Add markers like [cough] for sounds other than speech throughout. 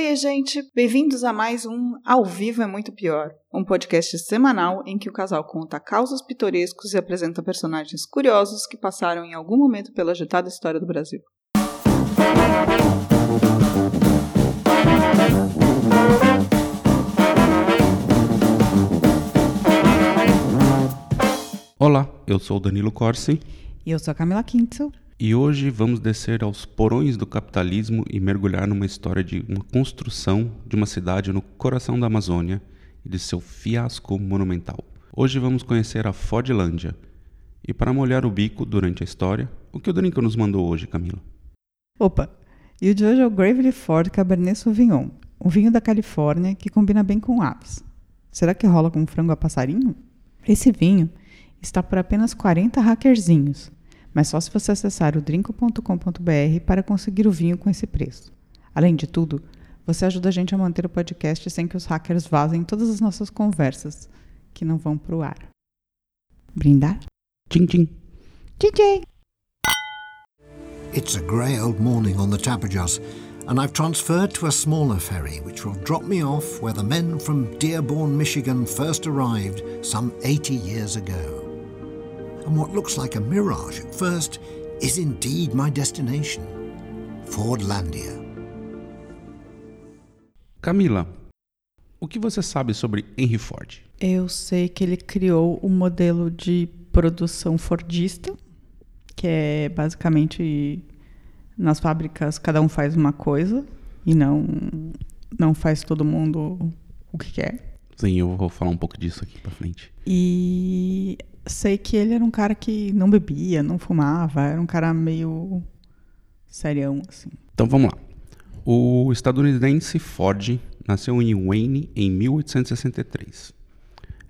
Oi, gente! Bem-vindos a mais um Ao Vivo é Muito Pior, um podcast semanal em que o casal conta causos pitorescos e apresenta personagens curiosos que passaram em algum momento pela agitada história do Brasil. Olá, eu sou o Danilo Corsi. E eu sou a Camila Quintzel. E hoje vamos descer aos porões do capitalismo e mergulhar numa história de uma construção de uma cidade no coração da Amazônia e de seu fiasco monumental. Hoje vamos conhecer a Fordlândia. E para molhar o bico durante a história, o que o Drinko nos mandou hoje, Camila? Opa! E o de hoje é o Gravely Ford Cabernet Sauvignon, um vinho da Califórnia que combina bem com aves. Será que rola com frango a passarinho? Esse vinho está por apenas 40 hackerzinhos, mas só se você acessar o drinco.com.br para conseguir o vinho com esse preço. Além de tudo, você ajuda a gente a manter o podcast sem que os hackers vazem todas as nossas conversas, que não vão para o ar. Brindar? Tchim, tchim. Tchim, tchim. It's a grey old morning on the Tapajos, and I've transferred to a smaller ferry which will drop me off where the men from Dearborn, Michigan first arrived some 80 years ago. And what looks like a mirage at first is indeed my destination Fordlandia. Camila, o que você sabe sobre Henry Ford? Eu sei que ele criou um modelo de produção fordista, que é basicamente nas fábricas cada um faz uma coisa e não não faz todo mundo o que quer. Sim, eu vou falar um pouco disso aqui para frente. E sei que ele era um cara que não bebia, não fumava, era um cara meio serião assim. Então vamos lá. O estadunidense Ford nasceu em Wayne em 1863.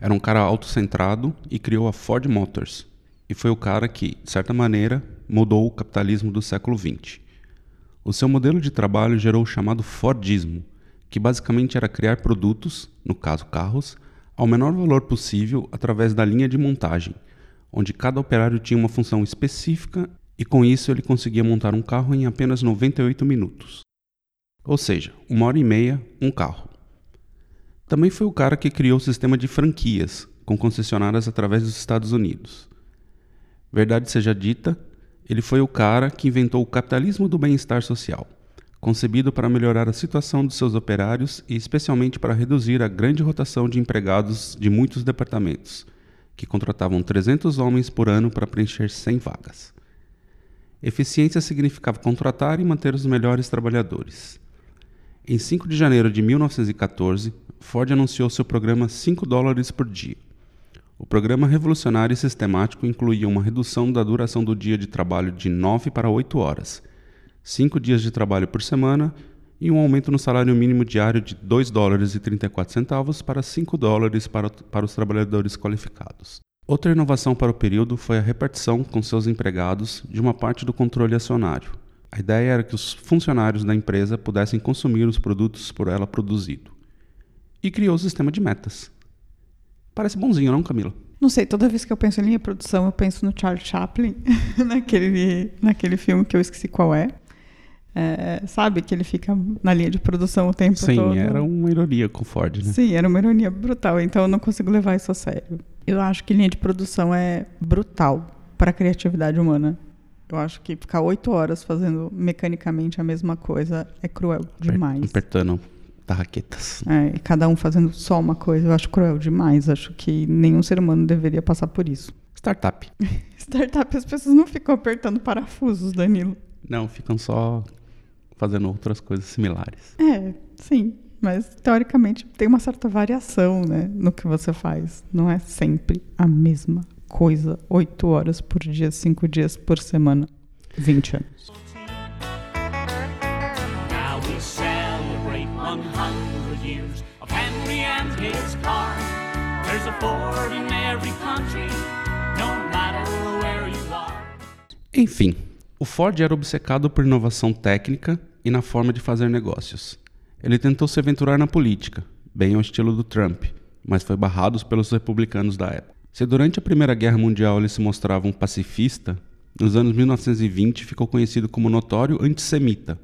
Era um cara autocentrado e criou a Ford Motors, e foi o cara que, de certa maneira, mudou o capitalismo do século XX. O seu modelo de trabalho gerou o chamado Fordismo, que basicamente era criar produtos, no caso carros, ao menor valor possível através da linha de montagem, onde cada operário tinha uma função específica e com isso ele conseguia montar um carro em apenas 98 minutos. Ou seja, uma hora e meia, um carro. Também foi o cara que criou o sistema de franquias, com concessionárias através dos Estados Unidos. Verdade seja dita, ele foi o cara que inventou o capitalismo do bem-estar social, concebido para melhorar a situação dos seus operários e especialmente para reduzir a grande rotação de empregados de muitos departamentos, que contratavam 300 homens por ano para preencher 100 vagas. Eficiência significava contratar e manter os melhores trabalhadores. Em 5 de janeiro de 1914, Ford anunciou seu programa 5 dólares por dia. O programa revolucionário e sistemático incluía uma redução da duração do dia de trabalho de 9 para 8 horas, 5 dias de trabalho por semana e um aumento no salário mínimo diário de 2 dólares e 34 centavos para 5 dólares para, para os trabalhadores qualificados. Outra inovação para o período foi a repartição com seus empregados de uma parte do controle acionário. A ideia era que os funcionários da empresa pudessem consumir os produtos por ela produzido. E criou o sistema de metas. Parece bonzinho, não, Camila? Não sei, toda vez que eu penso em linha produção, eu penso no Charles Chaplin, [laughs] naquele, naquele filme que eu esqueci qual é. É. Sabe, que ele fica na linha de produção o tempo Sim, todo. Sim, era uma ironia com Ford, né? Sim, era uma ironia brutal, então eu não consigo levar isso a sério. Eu acho que linha de produção é brutal para a criatividade humana. Eu acho que ficar oito horas fazendo mecanicamente a mesma coisa é cruel demais. Apertando tarraquetas. É, e cada um fazendo só uma coisa, eu acho cruel demais. Acho que nenhum ser humano deveria passar por isso. Startup. [laughs] Startup, as pessoas não ficam apertando parafusos, Danilo. Não, ficam só fazendo outras coisas similares. É, sim. Mas, teoricamente, tem uma certa variação né, no que você faz. Não é sempre a mesma coisa. Oito horas por dia, cinco dias por semana, 20 anos. Now we celebrate 100 years of Henry and his car. There's a Ford in every country, no matter where you are. Enfim, o Ford era obcecado por inovação técnica e na forma de fazer negócios. Ele tentou se aventurar na política, bem ao estilo do Trump, mas foi barrado pelos republicanos da época. Se durante a Primeira Guerra Mundial ele se mostrava um pacifista, nos anos 1920 ficou conhecido como notório antissemita,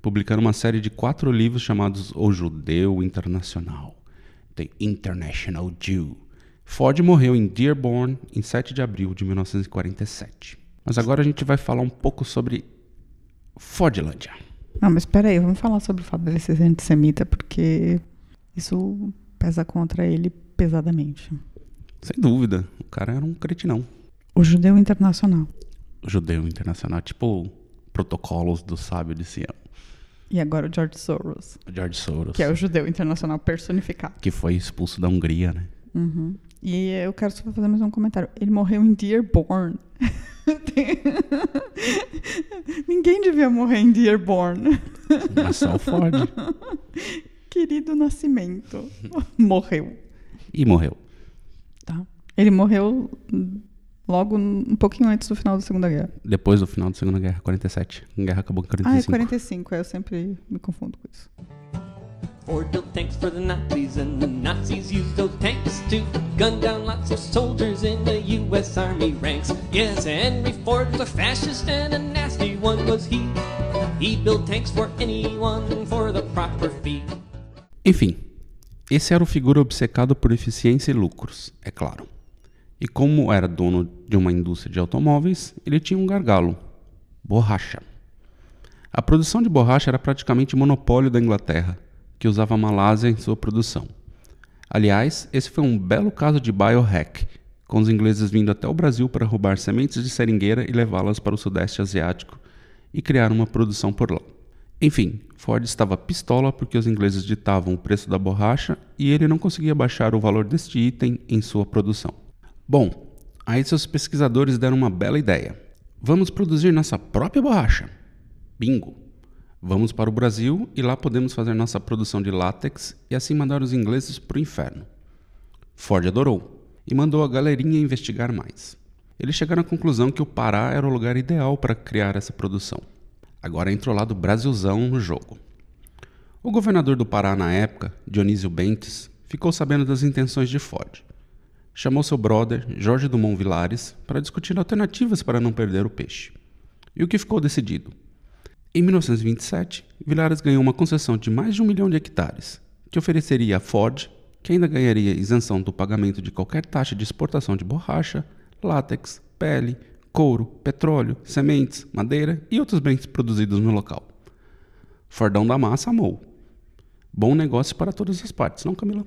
publicando uma série de quatro livros chamados O Judeu Internacional, The International Jew. Ford morreu em Dearborn em 7 de abril de 1947. Mas agora a gente vai falar um pouco sobre Fordlândia. Não, mas espera aí, vamos falar sobre o fato dele ser antissemita, porque isso pesa contra ele pesadamente. Sem dúvida, o cara era um cretinão. O judeu internacional. O judeu internacional, tipo protocolos do sábio de Sião. E agora o George Soros, O George Soros, que é o judeu internacional personificado. que foi expulso da Hungria, né? Uhum. E eu quero só fazer mais um comentário. Ele morreu em Dearborn. [laughs] Ninguém devia morrer em Dearborn. Mas só o Ford. Querido Nascimento. [laughs] Morreu. E morreu. Tá. Ele morreu logo um pouquinho antes do final da Segunda Guerra. Depois do final da Segunda Guerra, 47. A guerra acabou em Ah, é 45. 45. Eu sempre me confundo com isso. Built tanks for the Nazis, and the Nazis used those tanks to gun down lots of soldiers in the U.S. Army ranks. Yes, Henry Ford was a fascist, and a nasty one was he. He built tanks for anyone for the proper fee. Enfim, esse era o figura obcecado por eficiência e lucros, é claro. E como era dono de uma indústria de automóveis, ele tinha um gargalo: borracha. A produção de borracha era praticamente monopólio da Inglaterra, que usava a Malásia em sua produção. Aliás, esse foi um belo caso de biohack, com os ingleses vindo até o Brasil para roubar sementes de seringueira e levá-las para o Sudeste Asiático e criar uma produção por lá. Enfim, Ford estava pistola porque os ingleses ditavam o preço da borracha e ele não conseguia baixar o valor deste item em sua produção. Bom, aí seus pesquisadores deram uma bela ideia. Vamos produzir nossa própria borracha. Bingo! Vamos para o Brasil e lá podemos fazer nossa produção de látex e assim mandar os ingleses para o inferno. Ford adorou e mandou a galerinha investigar mais. Eles chegaram à conclusão que o Pará era o lugar ideal para criar essa produção. Agora entra o lado Brasilzão no jogo. O governador do Pará na época, Dionísio Bentes, ficou sabendo das intenções de Ford. Chamou seu brother, Jorge Dumont Vilares, para discutir alternativas para não perder o peixe. E o que ficou decidido? Em 1927, Vilares ganhou uma concessão de mais de um milhão de hectares, que ofereceria a Ford, que ainda ganharia isenção do pagamento de qualquer taxa de exportação de borracha, látex, pele, couro, petróleo, sementes, madeira e outros bens produzidos no local. Fordão da Massa amou. Bom negócio para todas as partes, não, Camila?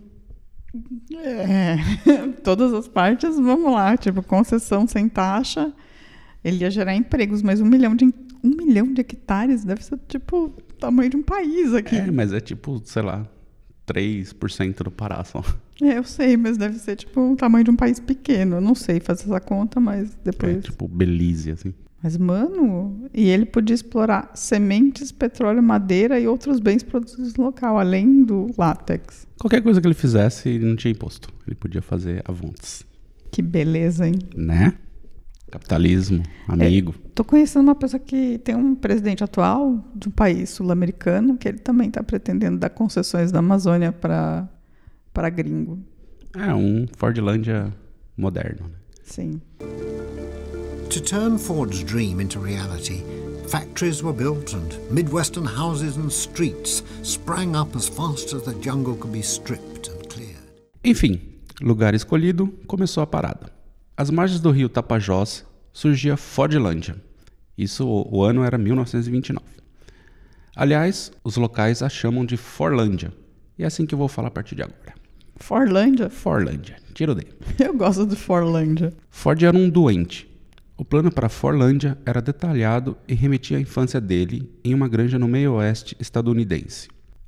É, [laughs] todas as partes, vamos lá, tipo, concessão sem taxa, ele ia gerar empregos, mas um milhão de, um milhão de hectares deve ser, tipo, o tamanho de um país aqui. É, mas é tipo, sei lá, 3% do Pará só. É, eu sei, mas deve ser, tipo, o tamanho de um país pequeno. Eu não sei fazer essa conta, mas É depois... tipo Belize, assim. Mas, mano, e ele podia explorar sementes, petróleo, madeira e outros bens produzidos no local, além do látex. Qualquer coisa que ele fizesse, ele não tinha imposto. Ele podia fazer avontes. Que beleza, hein? Né? Capitalismo, amigo. Tô conhecendo uma pessoa que tem um presidente atual de um país sul-americano que ele também está pretendendo dar concessões da Amazônia para para gringo. É, um Fordlândia moderno. né? Sim. To turn Ford's dream into reality, factories were built and Midwestern houses and streets sprang up as fast as the jungle could be stripped and cleared. Enfim, lugar escolhido, começou a parada. Às margens do rio Tapajós surgia Fordlândia. Isso, o, ano era 1929. Aliás, os locais a chamam de Forlândia. E é assim que eu vou falar a partir de agora. Forlândia? Forlândia. Tiro D. [laughs] Eu gosto do Forlândia. Ford era um doente. O plano para Forlândia era detalhado e remetia à infância dele em uma granja no meio-oeste estadunidense.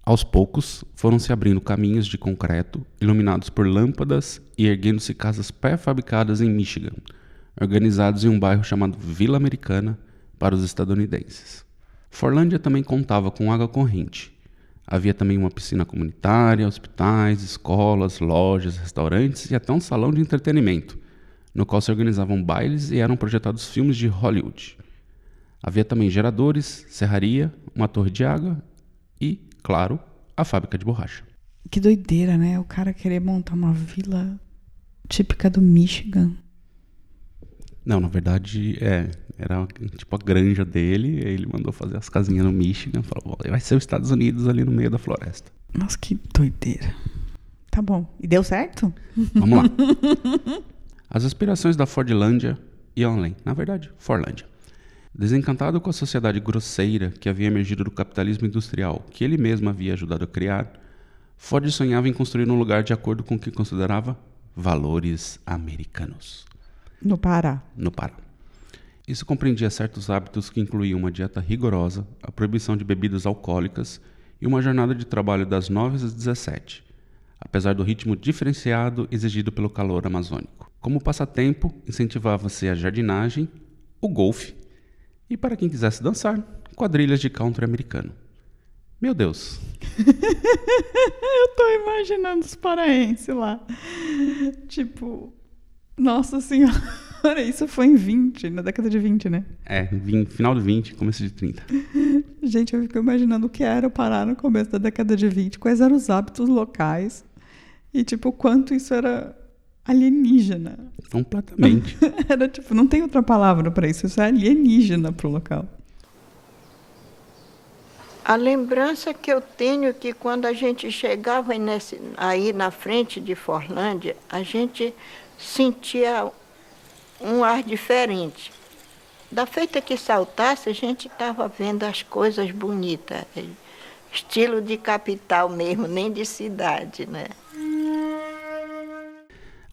Aos poucos, foram se abrindo caminhos de concreto, iluminados por lâmpadas e erguendo-se casas pré-fabricadas em Michigan, organizados em um bairro chamado Vila Americana para os estadunidenses. Forlândia também contava com água corrente. Havia também uma piscina comunitária, hospitais, escolas, lojas, restaurantes e até um salão de entretenimento, no qual se organizavam bailes e eram projetados filmes de Hollywood. Havia também geradores, serraria, uma torre de água e, claro, a fábrica de borracha. Que doideira, né? O cara querer montar uma vila típica do Michigan. Não, na verdade, é. Era tipo a granja dele, ele mandou fazer as casinhas no Michigan, falou, "Ó, vai ser os Estados Unidos ali no meio da floresta. Nossa, que doideira. Tá bom. E deu certo? Vamos lá. [laughs] As aspirações da Fordlândia iam além. Na verdade, Forlândia. Desencantado com a sociedade grosseira que havia emergido do capitalismo industrial, que ele mesmo havia ajudado a criar, Ford sonhava em construir um lugar de acordo com o que considerava valores americanos No Pará. no Pará. Isso compreendia certos hábitos que incluíam uma dieta rigorosa, a proibição de bebidas alcoólicas e uma jornada de trabalho das 9 às 17, apesar do ritmo diferenciado exigido pelo calor amazônico. Como passatempo, incentivava-se a jardinagem, o golfe e, para quem quisesse dançar, quadrilhas de country americano. Meu Deus, [laughs] Eu tô imaginando os paraenses lá. Tipo, nossa senhora, [laughs] isso foi em 20, na década de 20, né? é, final do 20, começo de 30. [laughs] Gente, eu fico imaginando o que era o Pará no começo da década de 20, quais eram os hábitos locais e, tipo, o quanto isso era alienígena. Completamente. [laughs] Era tipo, não tem outra palavra para isso, isso é alienígena pro local. A lembrança que eu tenho é que quando a gente chegava nesse, aí na frente de Forlândia, a gente sentia um ar diferente. Da feita que saltasse, a gente estava vendo as coisas bonitas. Estilo de capital mesmo, nem de cidade, né?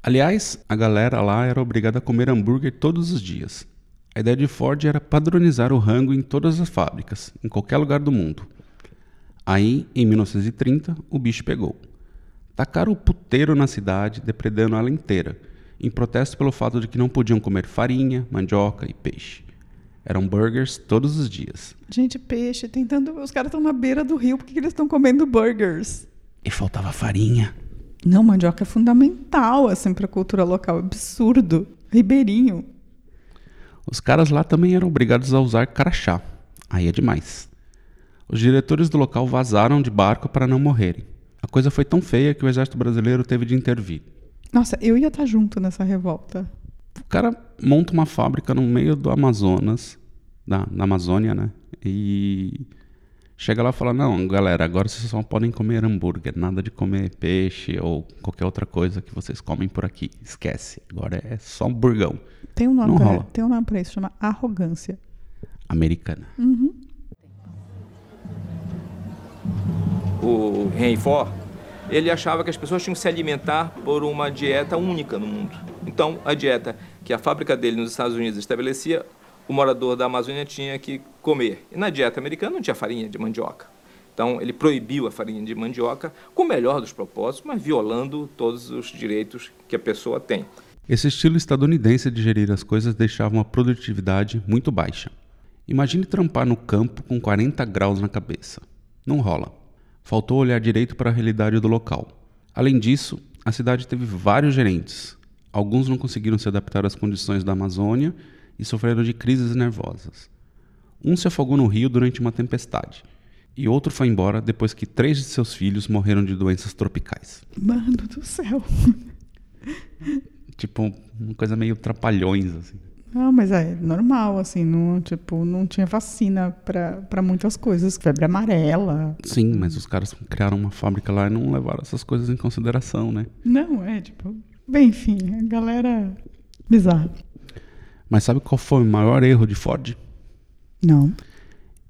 Aliás, a galera lá era obrigada a comer hambúrguer todos os dias. A ideia de Ford era padronizar o rango em todas as fábricas, em qualquer lugar do mundo. Aí, em 1930, o bicho pegou. Tacaram o puteiro na cidade, depredando ela inteira, em protesto pelo fato de que não podiam comer farinha, mandioca e peixe. Eram burgers todos os dias. Gente, peixe, tentando. Os caras estão na beira do rio, por que eles estão comendo burgers? E faltava farinha. Não, mandioca é fundamental, assim, pra cultura local. Absurdo. Ribeirinho. Os caras lá também eram obrigados a usar crachá. Aí é demais. Os diretores do local vazaram de barco para não morrerem. A coisa foi tão feia que o exército brasileiro teve de intervir. Nossa, eu ia estar junto nessa revolta. O cara monta uma fábrica no meio do Amazonas, da, na Amazônia, né? E chega lá e fala: Não, galera, agora vocês só podem comer hambúrguer, nada de comer peixe ou qualquer outra coisa que vocês comem por aqui. Esquece. Agora é só um burgão. Tem um nome, Não pra, rola. tem um nome pra isso, chama arrogância. Americana. o Henry Ford, ele achava que as pessoas tinham que se alimentar por uma dieta única no mundo. Então, a dieta que a fábrica dele nos Estados Unidos estabelecia, o morador da Amazônia tinha que comer. E na dieta americana não tinha farinha de mandioca. Então, ele proibiu a farinha de mandioca com o melhor dos propósitos, mas violando todos os direitos que a pessoa tem. Esse estilo estadunidense de gerir as coisas deixava uma produtividade muito baixa. Imagine trampar no campo com 40 graus na cabeça. Não rola. Faltou olhar direito para a realidade do local. Além disso, a cidade teve vários gerentes. Alguns não conseguiram se adaptar às condições da Amazônia e sofreram de crises nervosas. Um se afogou no rio durante uma tempestade, e outro foi embora depois que três de seus filhos morreram de doenças tropicais. Mano do céu. [laughs] Tipo, uma coisa meio trapalhões, assim. Não, mas é normal, assim, não, tipo, não tinha vacina pra pra muitas coisas. Febre amarela. Sim, mas os caras criaram uma fábrica lá e não levaram essas coisas em consideração, né? Não, é, tipo. Bem, enfim, a galera. Bizarra. Mas sabe qual foi o maior erro de Ford? Não.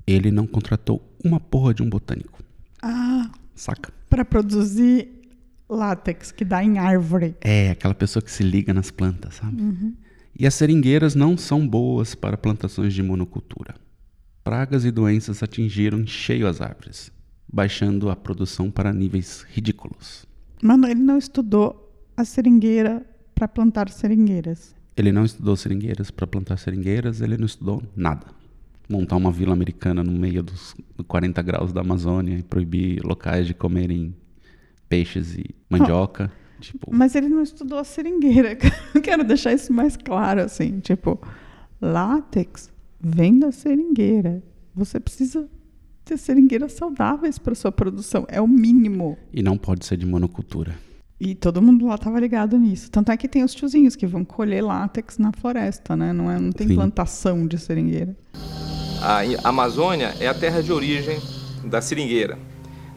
Ele não contratou uma porra de um botânico. Ah, Saca? pra produzir látex que dá em árvore. É, aquela pessoa que se liga nas plantas, sabe? E as seringueiras não são boas para plantações de monocultura. Pragas e doenças atingiram em cheio as árvores, baixando a produção para níveis ridículos. Mano, ele não estudou a seringueira pra plantar seringueiras. Ele não estudou seringueiras para plantar seringueiras, ele não estudou nada. Montar uma vila americana no meio dos 40 graus da Amazônia e proibir locais de comerem peixes e mandioca. Tipo, Mas ele não estudou a seringueira. [laughs] Eu quero deixar isso mais claro, assim. Tipo, látex vem da seringueira. Você precisa ter seringueiras saudáveis para sua produção. É o mínimo. e não pode ser de monocultura. E todo mundo lá tava ligado nisso. Tanto é que tem os tiozinhos que vão colher látex na floresta, né? Não, é, não tem Sim. plantação de seringueira. A Amazônia é a terra de origem da seringueira.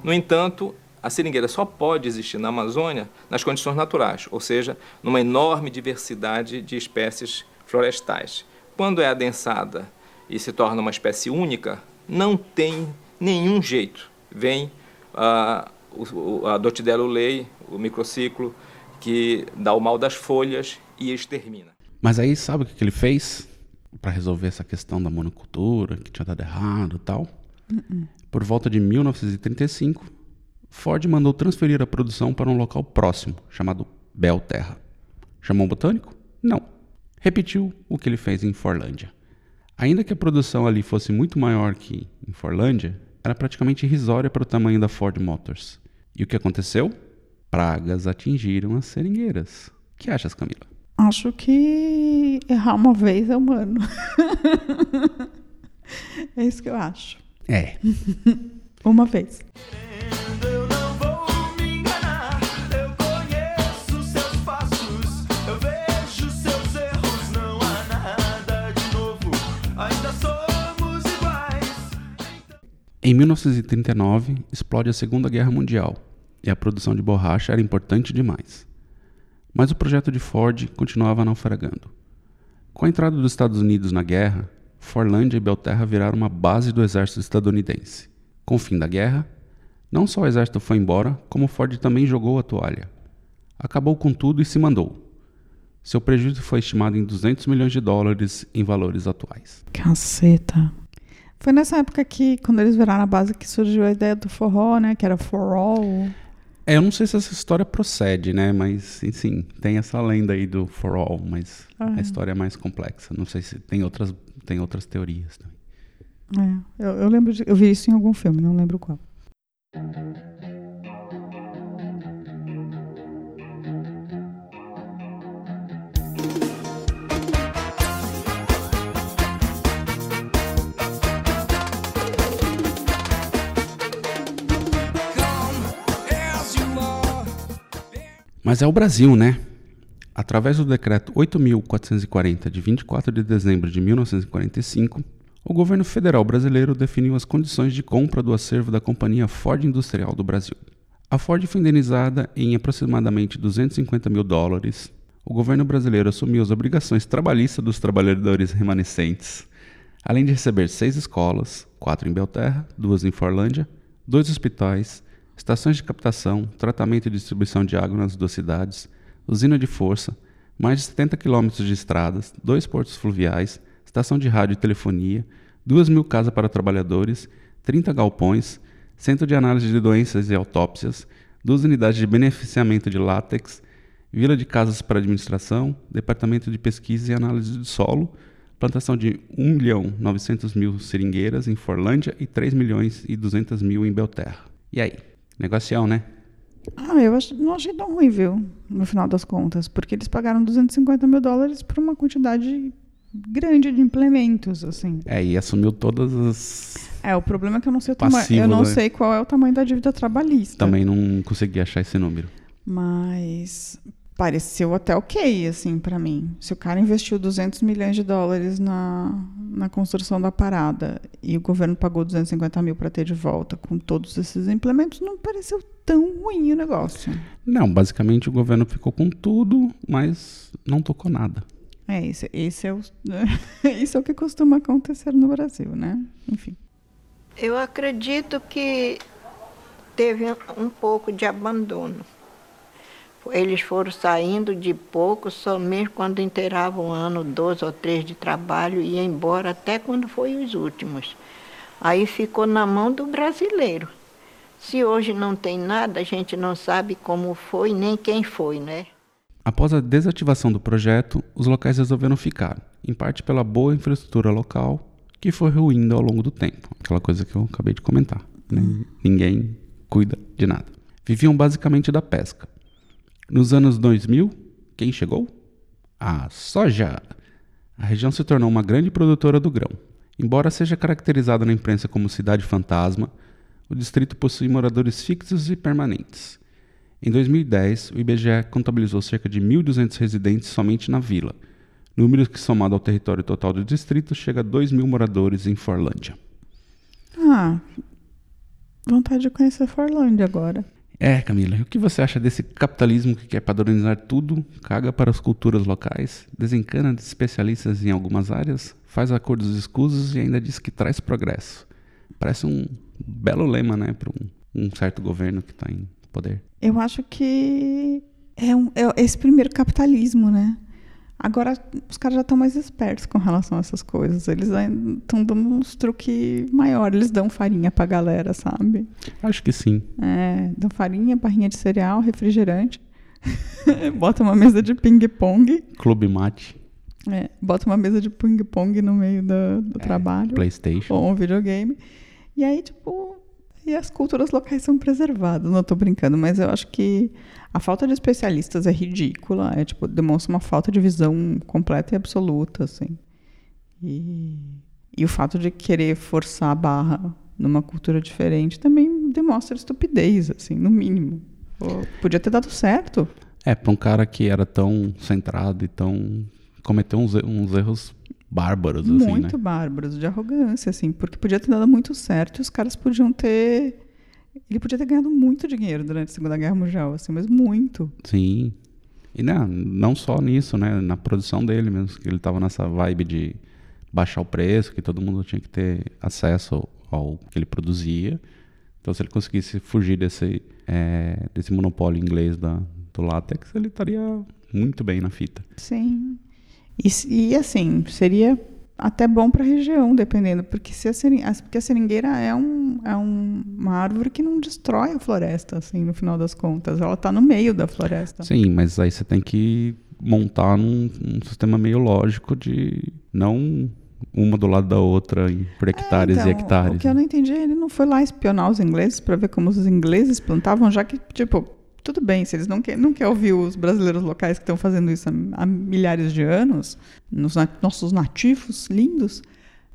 No entanto, a seringueira só pode existir na Amazônia nas condições naturais, ou seja, numa enorme diversidade de espécies florestais. Quando é adensada e se torna uma espécie única, não tem nenhum jeito. Vem ah, o- a Dotidella lei, o microciclo, que dá o mal das folhas e extermina. Mas aí sabe o que, que ele fez para resolver essa questão da monocultura, que tinha dado errado e tal? Por volta de 1935, Ford mandou transferir a produção para um local próximo, chamado Belterra. Chamou um botânico? Não. Repetiu o que ele fez em Forlândia. Ainda que a produção ali fosse muito maior que em Forlândia, era praticamente irrisória para o tamanho da Ford Motors. E o que aconteceu? Pragas atingiram as seringueiras. O que achas, Camila? Acho que errar uma vez é humano. [laughs] é isso que eu acho. É, [laughs] Uma vez. Em 1939, explode a Segunda Guerra Mundial e a produção de borracha era importante demais. Mas o projeto de Ford continuava naufragando. Com a entrada dos Estados Unidos na guerra, Forlândia e Belterra viraram uma base do exército estadunidense. Com o fim da guerra, não só o exército foi embora, como Ford também jogou a toalha. Acabou com tudo e se mandou. Seu prejuízo foi estimado em 200 milhões de dólares em valores atuais. Caceta. Foi nessa época que, quando eles viraram a base, que surgiu a ideia do forró, né? Que era for all. É, eu não sei se essa história procede, né? Mas, sim, tem essa lenda aí do For All, mas Ah. a história é mais complexa. Não sei se tem outras, tem outras teorias também. É, eu, eu lembro de, eu vi isso em algum filme, não lembro qual. Mas é o Brasil, né? Através do decreto 8.440 de 24 de dezembro de 1945, o governo federal brasileiro definiu as condições de compra do acervo da Companhia Ford Industrial do Brasil. A Ford foi indenizada em aproximadamente 250 mil dólares. O governo brasileiro assumiu as obrigações trabalhistas dos trabalhadores remanescentes, além de receber seis escolas, quatro em Belterra, duas em Forlândia, dois hospitais, estações de captação, tratamento e distribuição de água nas duas cidades, usina de força, mais de 70 quilômetros de estradas, dois portos fluviais, estação de rádio e telefonia, duas mil casas para trabalhadores, 30 galpões, centro de análise de doenças e autópsias, duas unidades de beneficiamento de látex, vila de casas para administração, departamento de pesquisa e análise de solo, plantação de 1 milhão 900 mil seringueiras em Forlândia e 3 milhões e 200 mil em Belterra. E aí? Negocião, né? Ah, eu ach- não achei tão ruim, viu? No final das contas. Porque eles pagaram 250 mil dólares por uma quantidade grande de implementos, assim. É, e assumiu todas as. É, o problema é que eu não sei o tamanho. Eu não né? sei qual é o tamanho da dívida trabalhista. Também não consegui achar esse número. Mas pareceu até ok, assim, pra mim. Se o cara investiu 200 milhões de dólares na, na construção da parada e o governo pagou 250 mil pra ter de volta com todos esses implementos, não pareceu tão ruim o negócio. Não, basicamente o governo ficou com tudo, mas não tocou nada. É, esse, esse é o, [laughs] isso é o que costuma acontecer no Brasil, né? Enfim. Eu acredito que teve um pouco de abandono. Eles foram saindo de pouco, somente quando inteirava um ano, dois ou três de trabalho, e ia embora até quando foi os últimos. Aí ficou na mão do brasileiro. Se hoje não tem nada, a gente não sabe como foi nem quem foi, né? Após a desativação do projeto, os locais resolveram ficar, em parte pela boa infraestrutura local, que foi ruindo ao longo do tempo. Aquela coisa que eu acabei de comentar. né? Ninguém cuida de nada. Viviam basicamente da pesca. Nos anos 2000, quem chegou? A soja. A região se tornou uma grande produtora do grão. Embora seja caracterizada na imprensa como cidade fantasma, o distrito possui moradores fixos e permanentes. Em 2010, o IBGE contabilizou cerca de 1.200 residentes somente na vila, número que, somado ao território total do distrito, chega a 2 mil moradores em Forlândia. Ah, vontade de conhecer Forlândia agora. É, Camila, o que você acha desse capitalismo que quer padronizar tudo, caga para as culturas locais, desencana de especialistas em algumas áreas, faz acordos escusos e ainda diz que traz progresso? Parece um belo lema, né, para um, um certo governo que está em poder. Eu acho que é, um, é esse primeiro capitalismo, né? Agora os caras já estão mais espertos com relação a essas coisas. Eles estão dando uns truques maiores. Eles dão farinha pra galera, sabe? Acho que sim. É, dão farinha, barrinha de cereal, refrigerante. [laughs] bota uma mesa de ping-pong. Clube Mate, É, bota uma mesa de ping-pong no meio do, do trabalho. PlayStation. Ou um videogame. E aí, tipo, e as culturas locais são preservadas. Não tô brincando, mas eu acho que a falta de especialistas é ridícula. É, tipo, demonstra uma falta de visão completa e absoluta, assim. E, e o fato de querer forçar a barra numa cultura diferente também demonstra estupidez, assim, no mínimo. Podia ter dado certo. É, para um cara que era tão centrado e tão. cometeu uns, uns erros bárbaros, assim, muito né? bárbaros, de arrogância, assim, porque podia ter dado muito certo e os caras podiam ter. Ele podia ter ganhado muito dinheiro durante a Segunda Guerra Mundial, assim, mas muito. Sim. E não, não só nisso, né? Na produção dele mesmo, que ele tava nessa vibe de baixar o preço, que todo mundo tinha que ter acesso ao, ao que ele produzia. Então, se ele conseguisse fugir desse, é, desse monopólio inglês da, do látex, ele estaria muito bem na fita. Sim. E, e, assim, seria até bom para a região, dependendo, porque, se a, porque a seringueira é, um, é um- uma árvore que não destrói a floresta, assim, no final das contas. Ela está no meio da floresta. Sim, mas aí você tem que montar num, num sistema meio lógico de não uma do lado da outra em- por hectares Então, e hectares. O que eu não entendi, ele não foi lá espionar os ingleses para ver como os ingleses plantavam, já que, tipo, tudo bem, se eles não querem não quer ouvir os brasileiros locais que estão fazendo isso há, há milhares de anos, nos na- nossos nativos lindos,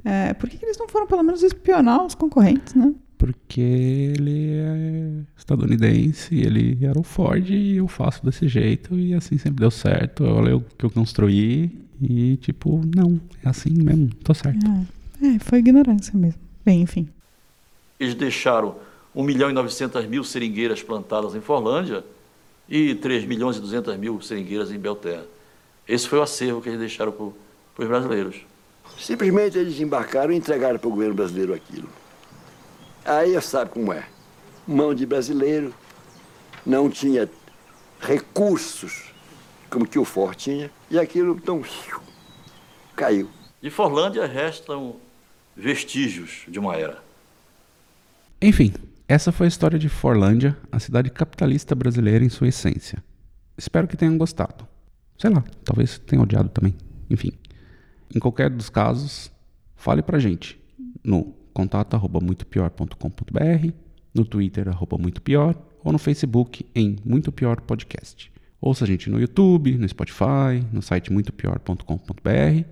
é, por que, que eles não foram pelo menos espionar os concorrentes, né? Porque ele é estadunidense, ele era o Ford e eu faço desse jeito e assim sempre deu certo. Olha o que eu construí e tipo, não, é assim mesmo, tô certo. É, foi ignorância mesmo. Bem, enfim. Eles deixaram 1 milhão e 900 mil seringueiras plantadas em Forlândia e 3 milhões e 200 mil seringueiras em Belterra. Esse foi o acervo que eles deixaram para os brasileiros. Simplesmente eles embarcaram e entregaram para o governo brasileiro aquilo. Aí sabe como é. Mão de brasileiro, não tinha recursos como que o Ford tinha, e aquilo então caiu. De Forlândia restam vestígios de uma era. Enfim, essa foi a história de Forlândia, a cidade capitalista brasileira em sua essência. Espero que tenham gostado. Sei lá, talvez tenham odiado também. Enfim, em qualquer dos casos, fale pra gente no contato arroba muitopior.com.br, no Twitter arroba muito pior ou no Facebook em Muito Pior Podcast. Ouça a gente no YouTube, no Spotify, no site muitopior.com.br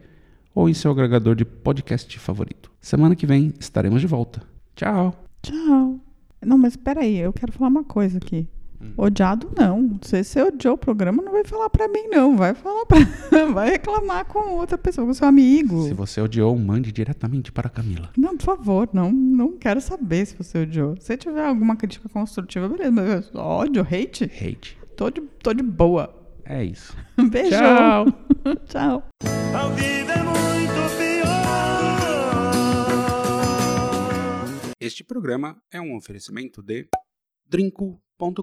ou em seu agregador de podcast favorito. Semana que vem estaremos de volta. Tchau! Tchau. Não, mas peraí, eu quero falar uma coisa aqui. Odiado não. Se você odiou o programa, não vai falar pra mim, não. Vai falar pra. [laughs] vai reclamar com outra pessoa, com seu amigo. Se você odiou, mande diretamente para a Camila. Não, por favor, não, não quero saber se você odiou. Se tiver alguma crítica construtiva, beleza. Mas ódio, hate, Hate. tô de, tô de boa. É isso. [laughs] Beijo. Tchau. [laughs] Tchau. Este programa é um oferecimento de drinco.com.br